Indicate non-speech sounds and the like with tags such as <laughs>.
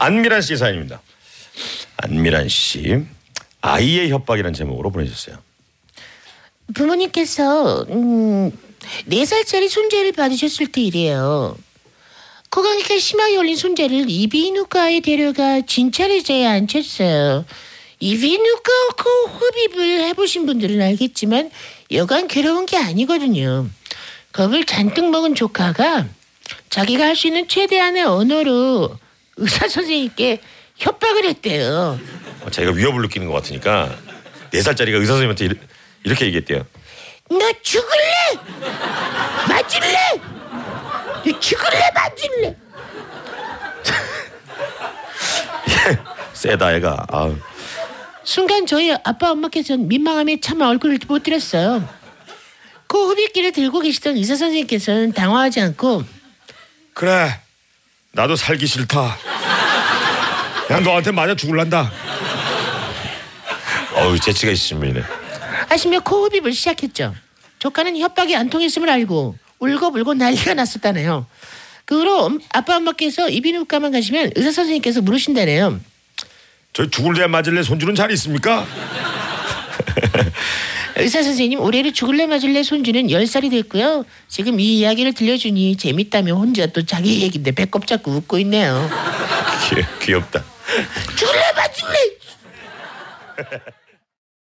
안미란 씨 사연입니다. 안미란 씨 아이의 협박이라는 제목으로 보내주셨어요. 부모님께서 음, 4살짜리 손재를 받으셨을 때 이래요. 코강이가 심하게 열린 손재를 이비인후과에 데려가 진찰 의자에 앉혔어요. 이비인후과 코 흡입을 해보신 분들은 알겠지만 여간 괴로운 게 아니거든요. 겁을 잔뜩 먹은 조카가 자기가 할 수 있는 최대한의 언어로 의사 선생님께 협박을 했대요. 어, 자기가 위협을 느끼는 것 같으니까 네 살짜리가 의사 선생님한테 이르- 이렇게 얘기했대요. 너 죽을래? 맞을래? 너 죽을래? 맞을래? <laughs> 세다 애가. 아우. 순간 저희 아빠 엄마께서는 민망함에 차마 얼굴을 못 들었어요. 그 흡입기를 들고 계시던 의사 선생님께서는 당황하지 않고 그래 나도 살기 싫다. 야 너한테 맞아 죽을란다. 어우 재치가 분이네. 하시며 코 흡입을 시작했죠. 조카는 협박이 안 통했음을 알고 울고불고 난리가 났었다네요. 그 후로 아빠 엄마께서 이비인후과만 가시면 의사 선생님께서 물으신다네요. 저 죽을래 맞을래 손주는 잘 있습니까? 의사 선생님 올해로 죽을래 맞을래 손주는 10살이 됐고요. 지금 이 이야기를 들려주니 재밌다며 혼자 또 자기 얘기인데 배꼽 잡고 웃고 있네요. 귀, 귀엽다. 죽을래 맞을래